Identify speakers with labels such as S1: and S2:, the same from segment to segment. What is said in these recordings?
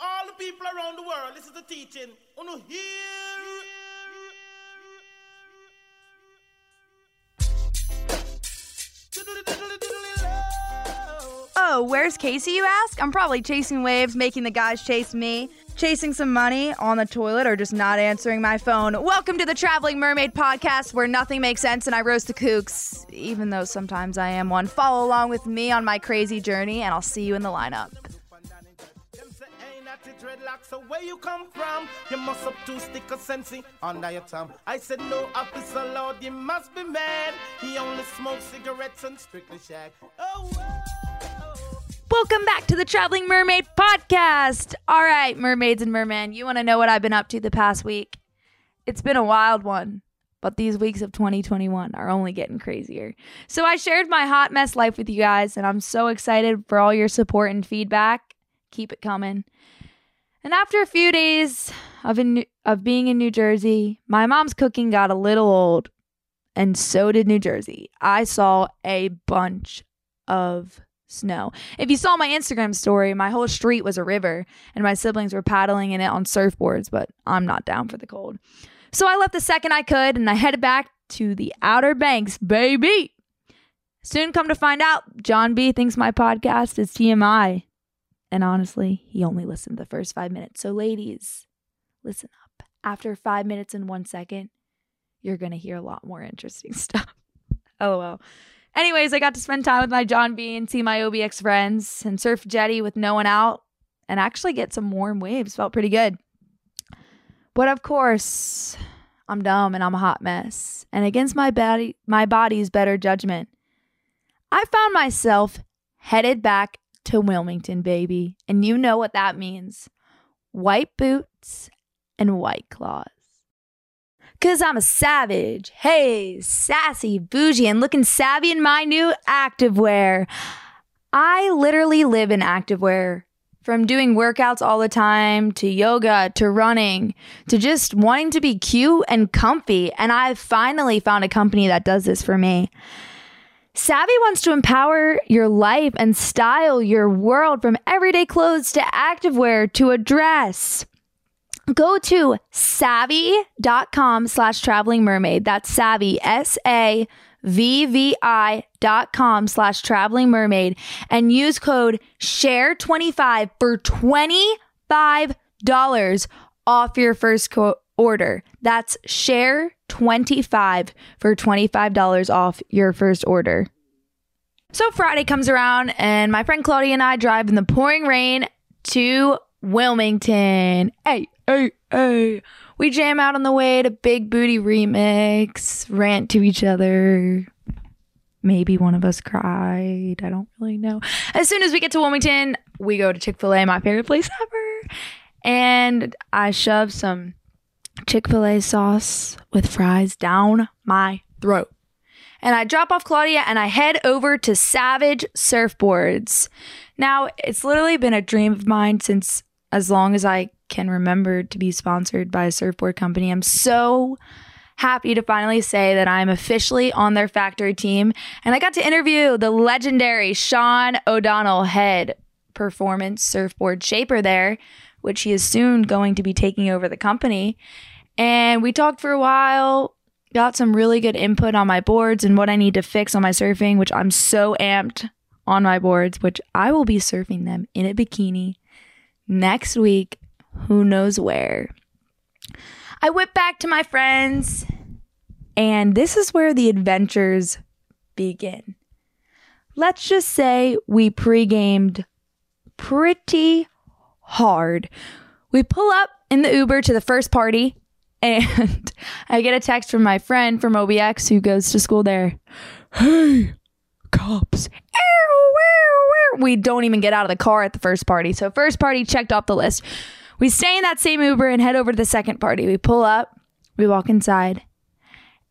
S1: all the people around the world, teaching. Uno hear.
S2: Oh, where's Casey, you ask? I'm probably chasing waves, making the guys chase me, chasing some money on the toilet, or just not answering my phone. Welcome to the Traveling Mermaid podcast where nothing makes sense and I roast the kooks, even though sometimes I am one. Follow along with me on my crazy journey, and I'll see you in the lineup.
S1: The dreadlocks, so where you come from? You must have two stick of sensei under your tongue. I said no officer lord, you must be mad. He only smokes cigarettes and strictly shag. Oh, whoa.
S2: Welcome back to the Traveling Mermaid podcast. All right, mermaids and mermen, you want to know what I've been up to the past week? It's been a wild one, but these weeks of 2021 are only getting crazier. So I shared my hot mess life with you guys, and I'm so excited for all your support and feedback. Keep it coming. And after a few days of in, of being in New Jersey, my mom's cooking got a little old, and so did New Jersey. I saw a bunch of snow. If you saw my Instagram story, my whole street was a river and my siblings were paddling in it on surfboards, but I'm not down for the cold. So I left the second I could and I headed back to the Outer Banks, baby. Soon come to find out, John B thinks my podcast is TMI. And honestly, he only listened the first five minutes. So, ladies, listen up. After five minutes and one second, you're going to hear a lot more interesting stuff. Oh, LOL. Anyways, I got to spend time with my John B and see my OBX friends and surf jetty with no one out and actually get some warm waves. Felt pretty good. But of course, I'm dumb and I'm a hot mess. And against my body my body's better judgment, I found myself headed back to Wilmington, baby. And you know what that means. White boots and white claws. Cause I'm a savage. Hey, sassy, bougie, and looking savvy in my new activewear. I literally live in activewear. From doing workouts all the time to yoga to running to just wanting to be cute and comfy. And I've finally found a company that does this for me. Savvi wants to empower your life and style your world from everyday clothes to activewear to a dress go to savvi.com slash traveling mermaid. That's savvy, S A V V I dot com slash traveling mermaid and use code share25 for $25 off your first co- order. That's share25 for $25 off your first order. So Friday comes around and my friend Claudia and I drive in the pouring rain to Wilmington. Hey, hey, hey. We jam out on the way to Big Booty Remix, rant to each other. Maybe one of us cried. I don't really know. As soon as we get to Wilmington, we go to Chick fil A, my favorite place ever. And I shove some Chick fil A sauce with fries down my throat. And I drop off Claudia and I head over to Savage Surfboards. Now, it's literally been a dream of mine since as long as I can remember to be sponsored by a surfboard company. I'm so happy to finally say that I'm officially on their factory team. And I got to interview the legendary Sean O'Donnell, head performance surfboard shaper there, which he is soon going to be taking over the company. And we talked for a while, got some really good input on my boards and what I need to fix on my surfing, which I'm so amped on my boards, which I will be surfing them in a bikini next week, who knows where. I went back to my friends, and this is where the adventures begin. Let's just say we pre-gamed pretty hard. We pull up in the Uber to the first party, and I get a text from my friend from OBX who goes to school there. Hey, cops. We don't even get out of the car at the first party. So, first party checked off the list. We stay in that same Uber and head over to the second party. We pull up, we walk inside,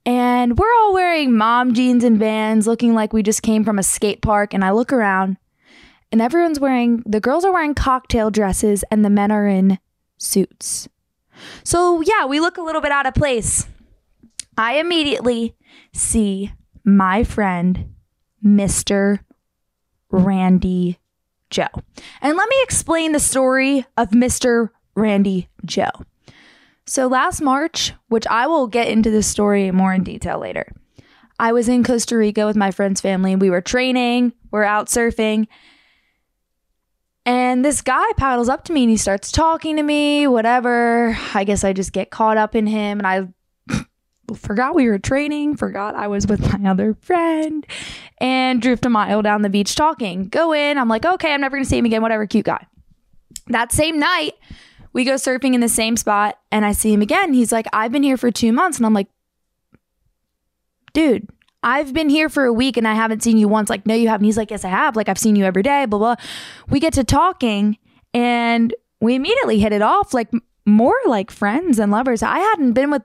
S2: and we're all wearing mom jeans and vans, looking like we just came from a skate park. And I look around, and everyone's wearing, the girls are wearing cocktail dresses, and the men are in suits. So, yeah, we look a little bit out of place. I immediately see my friend, Mr. Randy Joe. And let me explain the story of Mr. Randy Joe. So last March, which I will get into this story more in detail later, I was in Costa Rica with my friend's family. We were training, we're out surfing. And this guy paddles up to me and he starts talking to me, whatever. I guess I just get caught up in him and I forgot we were training, forgot I was with my other friend, and drift a mile down the beach talking. Go in. I'm like, okay, I'm never going to see him again, whatever, cute guy. That same night, we go surfing in the same spot and I see him again. He's like, I've been here for two months. And I'm like, dude, I've been here for a week and I haven't seen you once. Like, no, you haven't. He's like, yes, I have. Like, I've seen you every day, blah, blah. We get to talking and we immediately hit it off like more like friends and lovers. I hadn't been with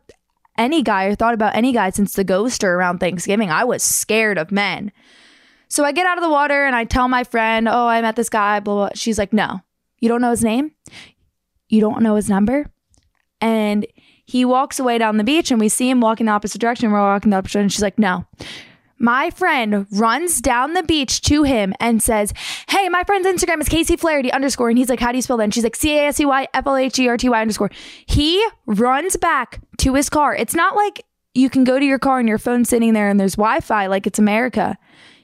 S2: any guy or thought about any guy since the ghoster around Thanksgiving. I was scared of men. So I get out of the water and I tell my friend, oh, I met this guy, blah, blah. She's like, no, you don't know his name? You don't know his number? And he walks away down the beach and we see him walking the opposite direction. We're walking the opposite direction. And she's like, no. My friend runs down the beach to him and says, Hey, my friend's Instagram is Casey Flaherty underscore. And he's like, How do you spell that? And she's like, C A S E Y F L H E R T Y underscore. He runs back to his car. It's not like you can go to your car and your phone's sitting there and there's Wi Fi like it's America.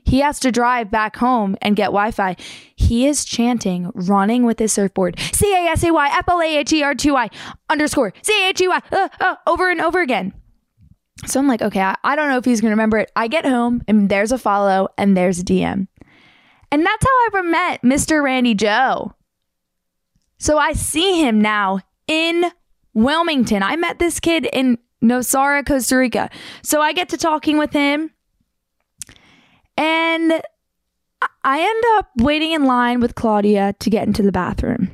S2: He has to drive back home and get Wi Fi. He is chanting, running with his surfboard, C A S A Y F L A H E R T Y underscore C H E Y uh, uh, over and over again. So I'm like, okay, I, I don't know if he's going to remember it. I get home and there's a follow and there's a DM. And that's how I ever met Mr. Randy Joe. So I see him now in Wilmington. I met this kid in Nosara, Costa Rica. So I get to talking with him and I end up waiting in line with Claudia to get into the bathroom.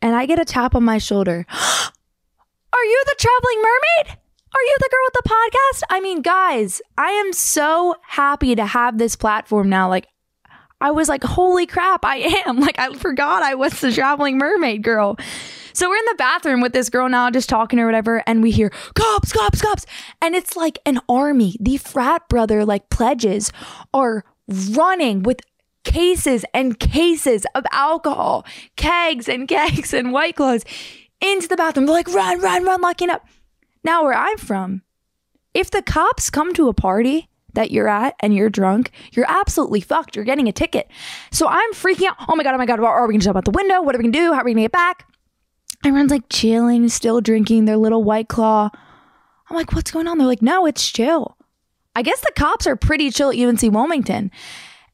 S2: And I get a tap on my shoulder. Are you the traveling mermaid? Are you the girl with the podcast? I mean, guys, I am so happy to have this platform now. Like, I was like, holy crap, I am. Like, I forgot I was the traveling mermaid girl. So we're in the bathroom with this girl now, just talking or whatever, and we hear cops, cops, cops. And it's like an army. The frat brother, like pledges, are running with cases and cases of alcohol, kegs and kegs and white claws into the bathroom. They're like, run, run, run, locking up. Now, where I'm from, if the cops come to a party that you're at and you're drunk, you're absolutely fucked. You're getting a ticket. So I'm freaking out. Oh my God, oh my God, are we gonna jump out the window? What are we gonna do? How are we gonna get back? Everyone's like chilling, still drinking their little white claw. I'm like, what's going on? They're like, no, it's chill. I guess the cops are pretty chill at UNC Wilmington.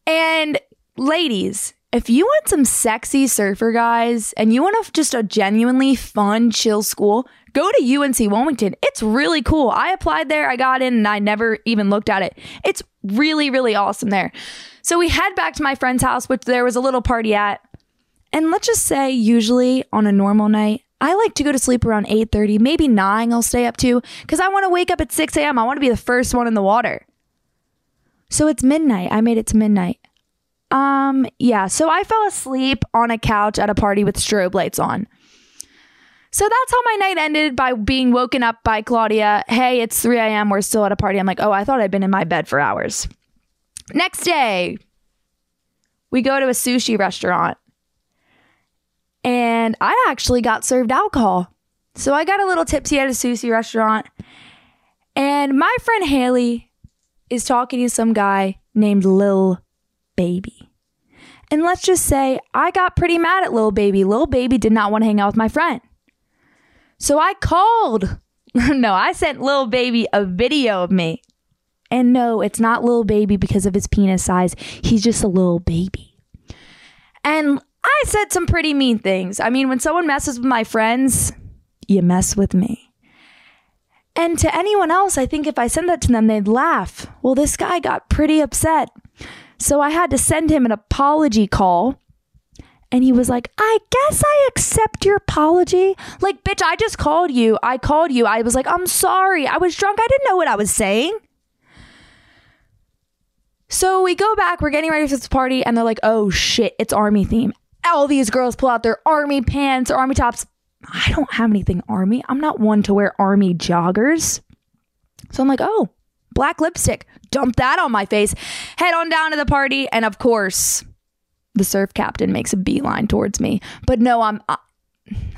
S2: And ladies, if you want some sexy surfer guys and you want just a genuinely fun, chill school, go to UNC Wilmington. It's really cool. I applied there, I got in, and I never even looked at it. It's really, really awesome there. So we head back to my friend's house, which there was a little party at. And let's just say, usually on a normal night, I like to go to sleep around 8:30, maybe 9 I'll stay up to cuz I want to wake up at 6 a.m. I want to be the first one in the water. So it's midnight. I made it to midnight. Um yeah, so I fell asleep on a couch at a party with strobe lights on. So that's how my night ended by being woken up by Claudia. Hey, it's 3 a.m. We're still at a party. I'm like, oh, I thought I'd been in my bed for hours. Next day, we go to a sushi restaurant and I actually got served alcohol. So I got a little tipsy at a sushi restaurant. And my friend Haley is talking to some guy named Lil Baby. And let's just say I got pretty mad at Lil Baby. Lil Baby did not want to hang out with my friend. So I called. no, I sent Lil Baby a video of me. And no, it's not Lil Baby because of his penis size. He's just a little baby. And I said some pretty mean things. I mean, when someone messes with my friends, you mess with me. And to anyone else, I think if I sent that to them, they'd laugh. Well, this guy got pretty upset. So I had to send him an apology call. And he was like, I guess I accept your apology. Like, bitch, I just called you. I called you. I was like, I'm sorry. I was drunk. I didn't know what I was saying. So we go back, we're getting ready for this party, and they're like, oh shit, it's army theme all these girls pull out their army pants or army tops. I don't have anything army. I'm not one to wear army joggers. So I'm like, oh, black lipstick. Dump that on my face. Head on down to the party. And of course, the surf captain makes a beeline towards me. But no, I'm uh,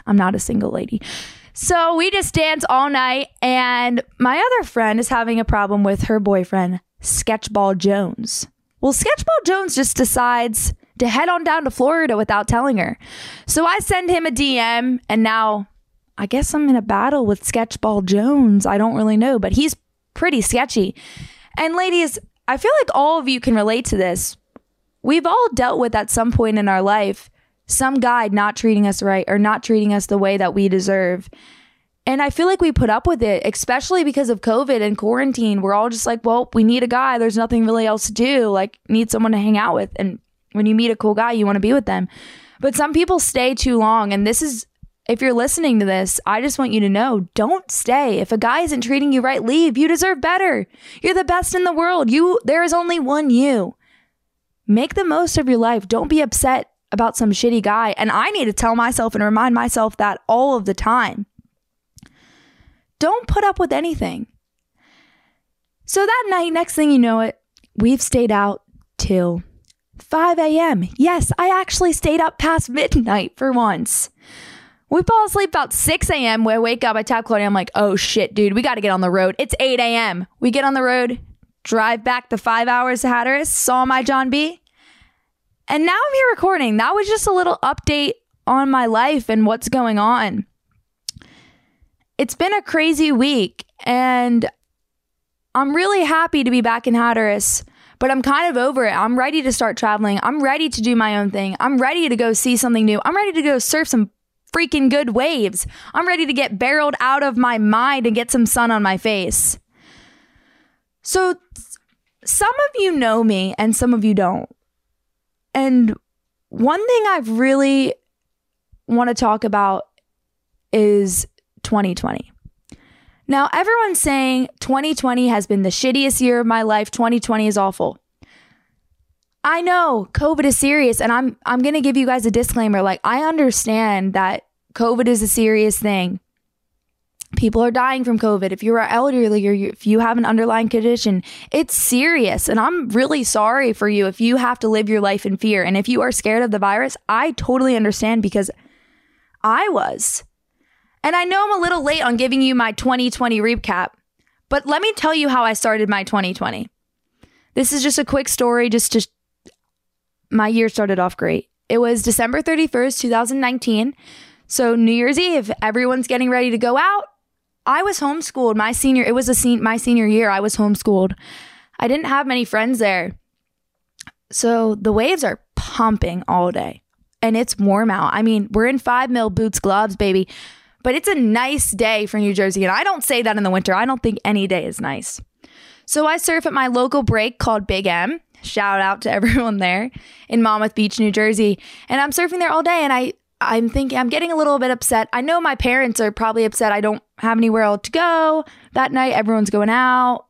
S2: I'm not a single lady. So we just dance all night, and my other friend is having a problem with her boyfriend, Sketchball Jones. Well, Sketchball Jones just decides to head on down to Florida without telling her. So I send him a DM, and now I guess I'm in a battle with Sketchball Jones. I don't really know, but he's pretty sketchy. And ladies, I feel like all of you can relate to this. We've all dealt with at some point in our life some guy not treating us right or not treating us the way that we deserve. And I feel like we put up with it, especially because of COVID and quarantine. We're all just like, well, we need a guy. There's nothing really else to do. Like, need someone to hang out with. And when you meet a cool guy, you want to be with them. But some people stay too long. And this is, if you're listening to this, I just want you to know don't stay. If a guy isn't treating you right, leave. You deserve better. You're the best in the world. You, there is only one you. Make the most of your life. Don't be upset about some shitty guy. And I need to tell myself and remind myself that all of the time. Don't put up with anything. So that night, next thing you know it, we've stayed out till 5 a.m. Yes, I actually stayed up past midnight for once. We fall asleep about 6 a.m. We wake up, I tap Claudia. I'm like, oh shit, dude, we got to get on the road. It's 8 a.m. We get on the road, drive back the five hours to Hatteras, saw my John B. And now I'm here recording. That was just a little update on my life and what's going on. It's been a crazy week, and I'm really happy to be back in Hatteras, but I'm kind of over it. I'm ready to start traveling. I'm ready to do my own thing. I'm ready to go see something new. I'm ready to go surf some freaking good waves. I'm ready to get barreled out of my mind and get some sun on my face. So, some of you know me and some of you don't. And one thing I really want to talk about is 2020. Now, everyone's saying 2020 has been the shittiest year of my life. 2020 is awful. I know COVID is serious and I'm I'm going to give you guys a disclaimer like I understand that COVID is a serious thing. People are dying from COVID. If you're elderly or if you have an underlying condition, it's serious. And I'm really sorry for you if you have to live your life in fear. And if you are scared of the virus, I totally understand because I was. And I know I'm a little late on giving you my 2020 recap, but let me tell you how I started my 2020. This is just a quick story, just to. My year started off great. It was December 31st, 2019. So, New Year's Eve, everyone's getting ready to go out. I was homeschooled my senior it was a my senior year I was homeschooled. I didn't have many friends there. So the waves are pumping all day and it's warm out. I mean, we're in 5 mil boots gloves, baby. But it's a nice day for New Jersey and I don't say that in the winter. I don't think any day is nice. So I surf at my local break called Big M. Shout out to everyone there in Monmouth Beach, New Jersey. And I'm surfing there all day and I I'm thinking I'm getting a little bit upset. I know my parents are probably upset I don't have anywhere else to go that night. Everyone's going out,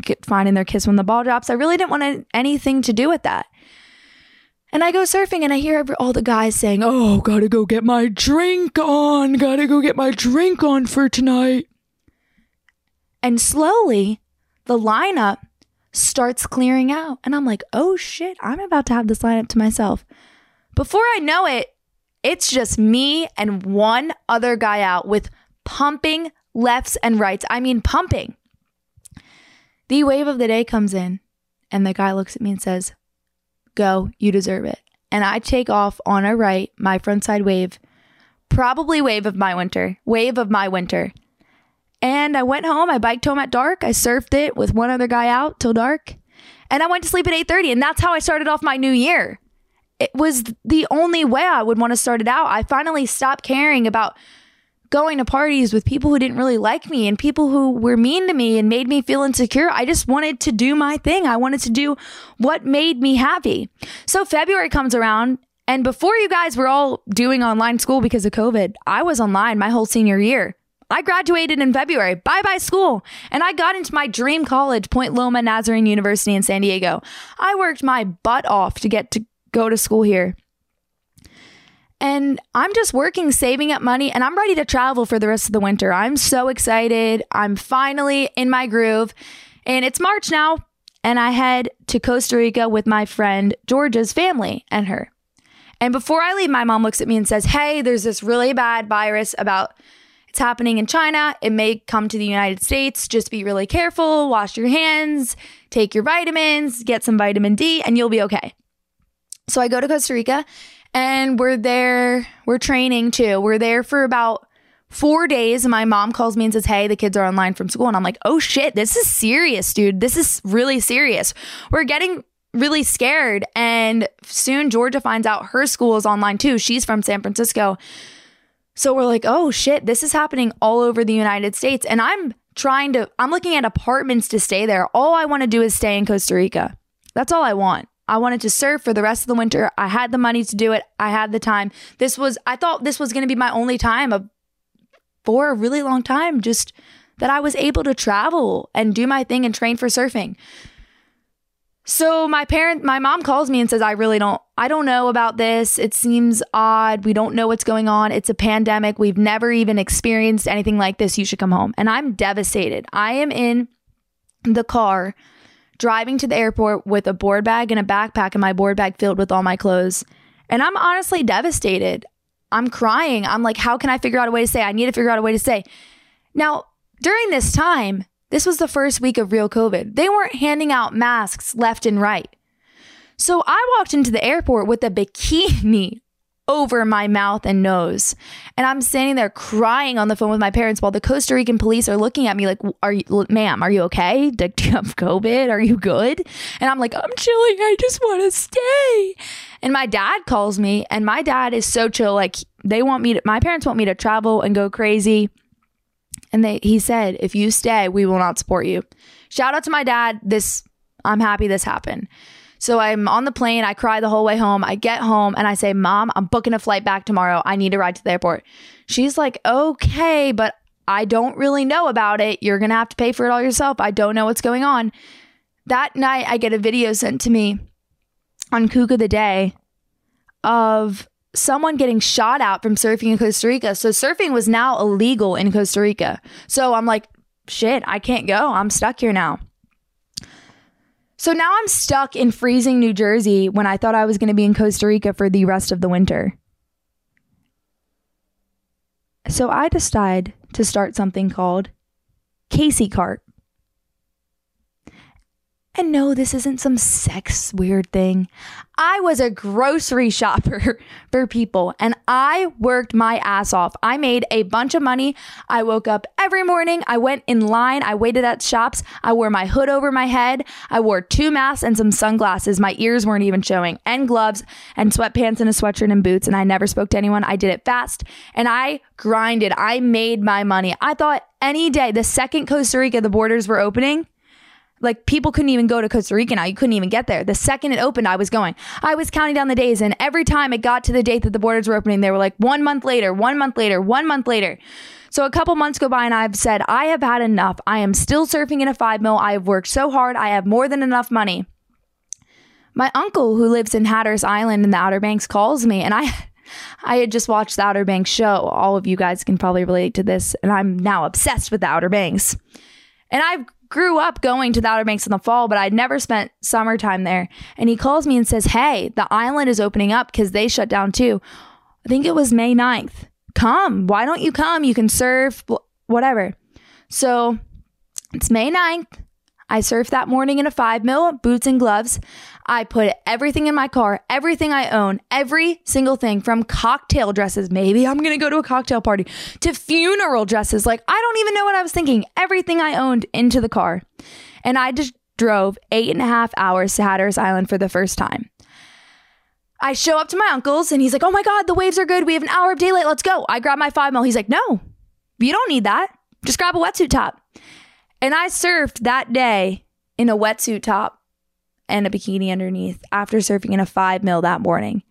S2: get, finding their kiss when the ball drops. I really didn't want anything to do with that. And I go surfing and I hear all the guys saying, Oh, gotta go get my drink on. Gotta go get my drink on for tonight. And slowly, the lineup starts clearing out. And I'm like, Oh shit, I'm about to have this lineup to myself. Before I know it, it's just me and one other guy out with pumping lefts and rights. I mean, pumping. The wave of the day comes in, and the guy looks at me and says, Go, you deserve it. And I take off on a right, my frontside wave, probably wave of my winter, wave of my winter. And I went home, I biked home at dark, I surfed it with one other guy out till dark, and I went to sleep at 8:30, and that's how I started off my new year it was the only way I would want to start it out. I finally stopped caring about going to parties with people who didn't really like me and people who were mean to me and made me feel insecure. I just wanted to do my thing. I wanted to do what made me happy. So February comes around and before you guys were all doing online school because of COVID, I was online my whole senior year. I graduated in February. Bye bye school. And I got into my dream college, Point Loma Nazarene University in San Diego. I worked my butt off to get to go to school here. And I'm just working, saving up money, and I'm ready to travel for the rest of the winter. I'm so excited. I'm finally in my groove. And it's March now, and I head to Costa Rica with my friend Georgia's family and her. And before I leave, my mom looks at me and says, Hey, there's this really bad virus about it's happening in China. It may come to the United States. Just be really careful, wash your hands, take your vitamins, get some vitamin D, and you'll be okay. So I go to Costa Rica and we're there, we're training too. We're there for about four days. My mom calls me and says, Hey, the kids are online from school. And I'm like, Oh shit, this is serious, dude. This is really serious. We're getting really scared. And soon Georgia finds out her school is online too. She's from San Francisco. So we're like, oh shit, this is happening all over the United States. And I'm trying to, I'm looking at apartments to stay there. All I want to do is stay in Costa Rica. That's all I want. I wanted to surf for the rest of the winter. I had the money to do it. I had the time. This was, I thought this was going to be my only time of, for a really long time, just that I was able to travel and do my thing and train for surfing. So my parent, my mom calls me and says, I really don't, I don't know about this. It seems odd. We don't know what's going on. It's a pandemic. We've never even experienced anything like this. You should come home. And I'm devastated. I am in the car driving to the airport with a board bag and a backpack and my board bag filled with all my clothes. And I'm honestly devastated. I'm crying. I'm like, how can I figure out a way to stay? I need to figure out a way to stay. Now, during this time, this was the first week of real COVID. They weren't handing out masks left and right. So I walked into the airport with a bikini over my mouth and nose. And I'm standing there crying on the phone with my parents while the Costa Rican police are looking at me like, Are you, ma'am, are you okay? Do you have COVID? Are you good? And I'm like, I'm chilling. I just want to stay. And my dad calls me, and my dad is so chill. Like, they want me to, my parents want me to travel and go crazy. And they he said, if you stay, we will not support you. Shout out to my dad. This I'm happy this happened. So I'm on the plane. I cry the whole way home. I get home and I say, Mom, I'm booking a flight back tomorrow. I need to ride to the airport. She's like, Okay, but I don't really know about it. You're going to have to pay for it all yourself. I don't know what's going on. That night, I get a video sent to me on Kook of the Day of someone getting shot out from surfing in Costa Rica. So surfing was now illegal in Costa Rica. So I'm like, shit, I can't go. I'm stuck here now. So now I'm stuck in freezing New Jersey when I thought I was going to be in Costa Rica for the rest of the winter. So I decide to start something called Casey Cart. And no, this isn't some sex weird thing. I was a grocery shopper for people and I worked my ass off. I made a bunch of money. I woke up every morning. I went in line. I waited at shops. I wore my hood over my head. I wore two masks and some sunglasses. My ears weren't even showing, and gloves and sweatpants and a sweatshirt and boots. And I never spoke to anyone. I did it fast and I grinded. I made my money. I thought any day, the second Costa Rica, the borders were opening, like people couldn't even go to Costa Rica now. You couldn't even get there. The second it opened, I was going. I was counting down the days, and every time it got to the date that the borders were opening, they were like one month later, one month later, one month later. So a couple months go by, and I've said, I have had enough. I am still surfing in a five mil. I have worked so hard. I have more than enough money. My uncle, who lives in Hatteras Island in the Outer Banks, calls me, and I. I had just watched the Outer Banks show. All of you guys can probably relate to this, and I'm now obsessed with the Outer Banks. And I've grew up going to the Outer Banks in the fall, but I'd never spent summertime there. And he calls me and says, Hey, the island is opening up because they shut down too. I think it was May 9th. Come. Why don't you come? You can surf, whatever. So it's May 9th. I surfed that morning in a five mil, boots and gloves. I put everything in my car, everything I own, every single thing from cocktail dresses. Maybe I'm going to go to a cocktail party to funeral dresses. Like, I don't even know what I was thinking. Everything I owned into the car. And I just drove eight and a half hours to Hatteras Island for the first time. I show up to my uncle's and he's like, Oh my God, the waves are good. We have an hour of daylight. Let's go. I grab my five mil. He's like, No, you don't need that. Just grab a wetsuit top. And I surfed that day in a wetsuit top and a bikini underneath after surfing in a five mil that morning.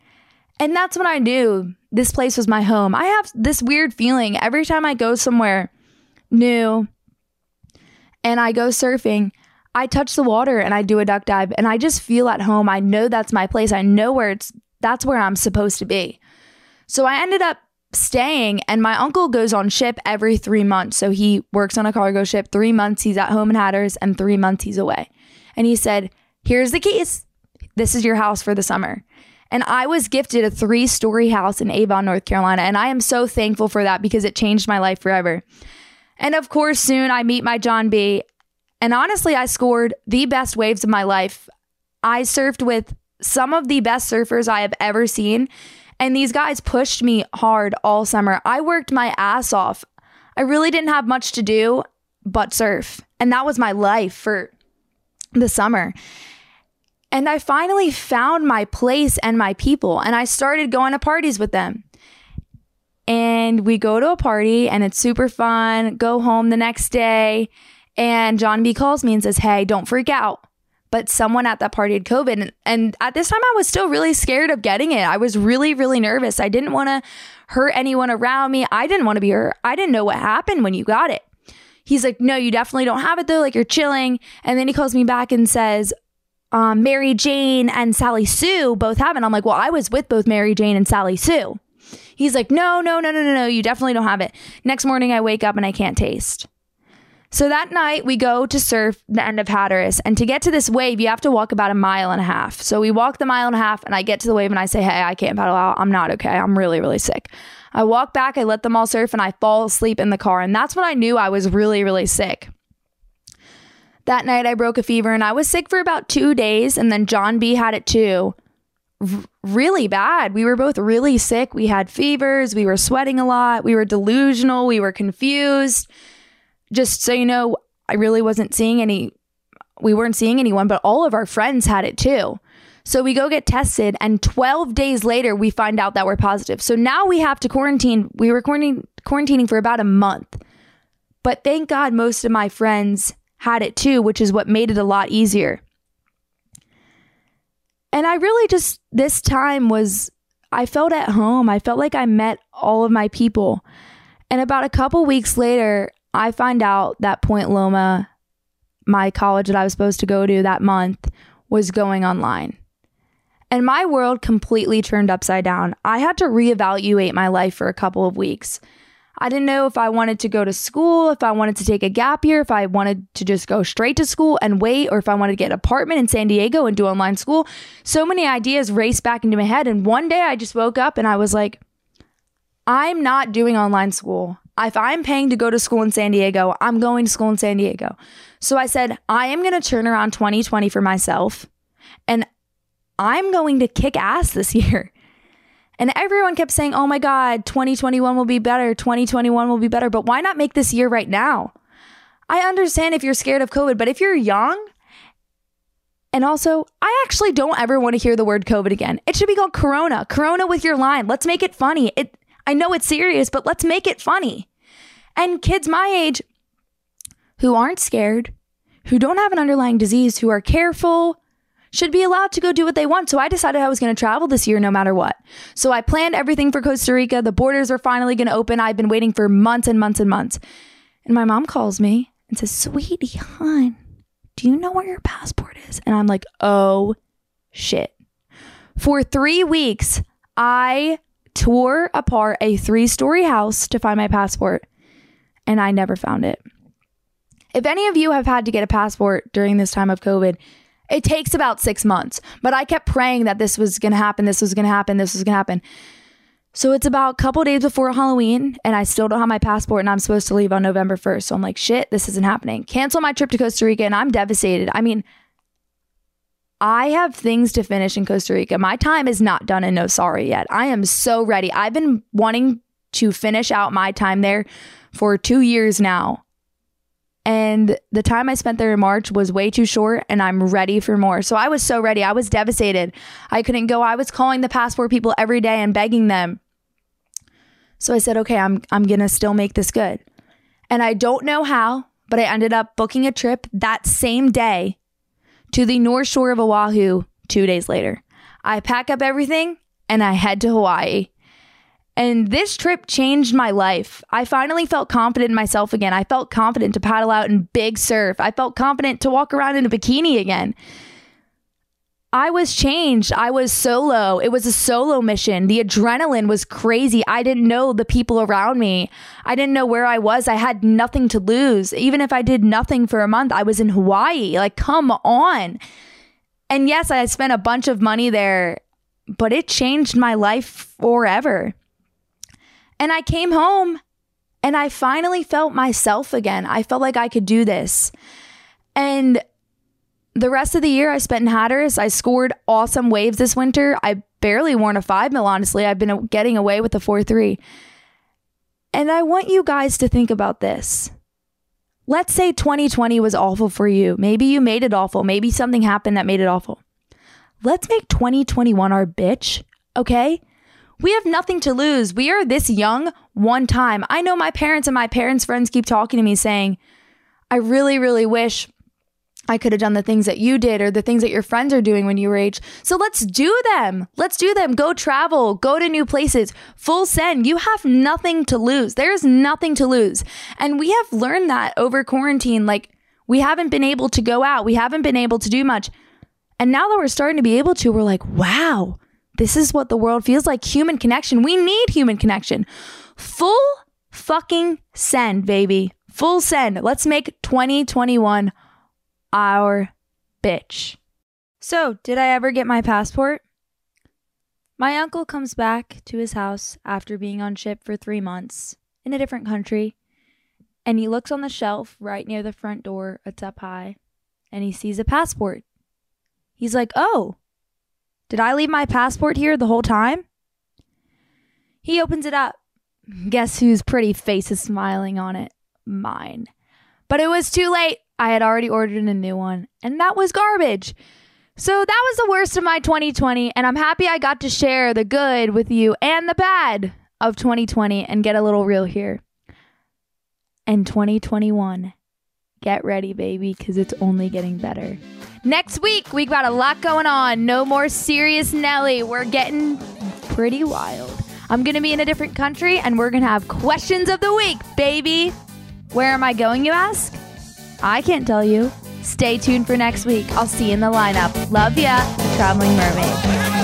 S2: And that's when I knew this place was my home. I have this weird feeling every time I go somewhere new and I go surfing, I touch the water and I do a duck dive and I just feel at home. I know that's my place. I know where it's that's where I'm supposed to be. So I ended up staying and my uncle goes on ship every three months so he works on a cargo ship three months he's at home in Hatteras and three months he's away and he said here's the keys this is your house for the summer And I was gifted a three story house in Avon, North Carolina. And I am so thankful for that because it changed my life forever. And of course, soon I meet my John B. And honestly, I scored the best waves of my life. I surfed with some of the best surfers I have ever seen. And these guys pushed me hard all summer. I worked my ass off. I really didn't have much to do but surf. And that was my life for the summer. And I finally found my place and my people, and I started going to parties with them. And we go to a party, and it's super fun. Go home the next day, and John B calls me and says, Hey, don't freak out. But someone at that party had COVID. And, and at this time, I was still really scared of getting it. I was really, really nervous. I didn't want to hurt anyone around me. I didn't want to be hurt. I didn't know what happened when you got it. He's like, No, you definitely don't have it though. Like you're chilling. And then he calls me back and says, um, Mary Jane and Sally Sue both have it. I'm like, well, I was with both Mary Jane and Sally Sue. He's like, no, no, no, no, no, no, you definitely don't have it. Next morning, I wake up and I can't taste. So that night, we go to surf the end of Hatteras. And to get to this wave, you have to walk about a mile and a half. So we walk the mile and a half, and I get to the wave and I say, hey, I can't paddle out. I'm not okay. I'm really, really sick. I walk back, I let them all surf, and I fall asleep in the car. And that's when I knew I was really, really sick. That night I broke a fever and I was sick for about two days. And then John B had it too. R- really bad. We were both really sick. We had fevers. We were sweating a lot. We were delusional. We were confused. Just so you know, I really wasn't seeing any, we weren't seeing anyone, but all of our friends had it too. So we go get tested, and 12 days later, we find out that we're positive. So now we have to quarantine. We were quarantining for about a month. But thank God most of my friends had it too, which is what made it a lot easier. And I really just, this time was, I felt at home. I felt like I met all of my people. And about a couple weeks later, I find out that Point Loma, my college that I was supposed to go to that month, was going online. And my world completely turned upside down. I had to reevaluate my life for a couple of weeks. I didn't know if I wanted to go to school, if I wanted to take a gap year, if I wanted to just go straight to school and wait, or if I wanted to get an apartment in San Diego and do online school. So many ideas raced back into my head. And one day I just woke up and I was like, I'm not doing online school. If I'm paying to go to school in San Diego, I'm going to school in San Diego. So I said, I am going to turn around 2020 for myself and I'm going to kick ass this year. And everyone kept saying, oh my God, 2021 will be better. 2021 will be better. But why not make this year right now? I understand if you're scared of COVID, but if you're young, and also, I actually don't ever want to hear the word COVID again. It should be called Corona. Corona with your line. Let's make it funny. It I know it's serious, but let's make it funny. And kids my age who aren't scared, who don't have an underlying disease, who are careful, should be allowed to go do what they want. So I decided I was going to travel this year no matter what. So I planned everything for Costa Rica. The borders are finally going to open. I've been waiting for months and months and months. And my mom calls me and says, Sweetie, hon, do you know where your passport is? And I'm like, Oh shit. For three weeks, I tore apart a three story house to find my passport, and I never found it. If any of you have had to get a passport during this time of COVID, it takes about six months, but I kept praying that this was going to happen, this was going to happen, this was going to happen. So it's about a couple days before Halloween, and I still don't have my passport, and I'm supposed to leave on November 1st. So I'm like, shit, this isn't happening. Cancel my trip to Costa Rica, and I'm devastated. I mean, I have things to finish in Costa Rica. My time is not done in Nosara yet. I am so ready. I've been wanting to finish out my time there for two years now. And the time I spent there in March was way too short, and I'm ready for more. So I was so ready. I was devastated. I couldn't go. I was calling the passport people every day and begging them. So I said, okay, I'm, I'm going to still make this good. And I don't know how, but I ended up booking a trip that same day to the North Shore of Oahu two days later. I pack up everything and I head to Hawaii. And this trip changed my life. I finally felt confident in myself again. I felt confident to paddle out in big surf. I felt confident to walk around in a bikini again. I was changed. I was solo. It was a solo mission. The adrenaline was crazy. I didn't know the people around me. I didn't know where I was. I had nothing to lose. Even if I did nothing for a month, I was in Hawaii. Like, come on. And yes, I spent a bunch of money there but it changed my life forever. And I came home and I finally felt myself again. I felt like I could do this. And the rest of the year I spent in Hatteras. I scored awesome waves this winter. I barely worn a five mil, honestly. I've been getting away with a four three. And I want you guys to think about this. Let's say 2020 was awful for you. Maybe you made it awful. Maybe something happened that made it awful. Let's make 2021 our bitch, okay? We have nothing to lose. We are this young one time. I know my parents and my parents' friends keep talking to me saying, I really, really wish I could have done the things that you did or the things that your friends are doing when you were age. So let's do them. Let's do them. Go travel, go to new places. Full send. You have nothing to lose. There's nothing to lose. And we have learned that over quarantine. Like, we haven't been able to go out, we haven't been able to do much. And now that we're starting to be able to, we're like, wow, this is what the world feels like human connection. We need human connection. Full fucking send, baby. Full send. Let's make 2021 our bitch. So, did I ever get my passport? My uncle comes back to his house after being on ship for three months in a different country, and he looks on the shelf right near the front door, it's up high, and he sees a passport. He's like, Oh, did I leave my passport here the whole time? He opens it up. Guess whose pretty face is smiling on it? Mine. But it was too late. I had already ordered a new one, and that was garbage. So that was the worst of my 2020, and I'm happy I got to share the good with you and the bad of 2020 and get a little real here. And 2021, get ready, baby, because it's only getting better. Next week, we got a lot going on. No more serious Nelly. We're getting pretty wild. I'm going to be in a different country, and we're going to have questions of the week, baby. Where am I going, you ask? I can't tell you. Stay tuned for next week. I'll see you in the lineup. Love ya, Traveling Mermaid.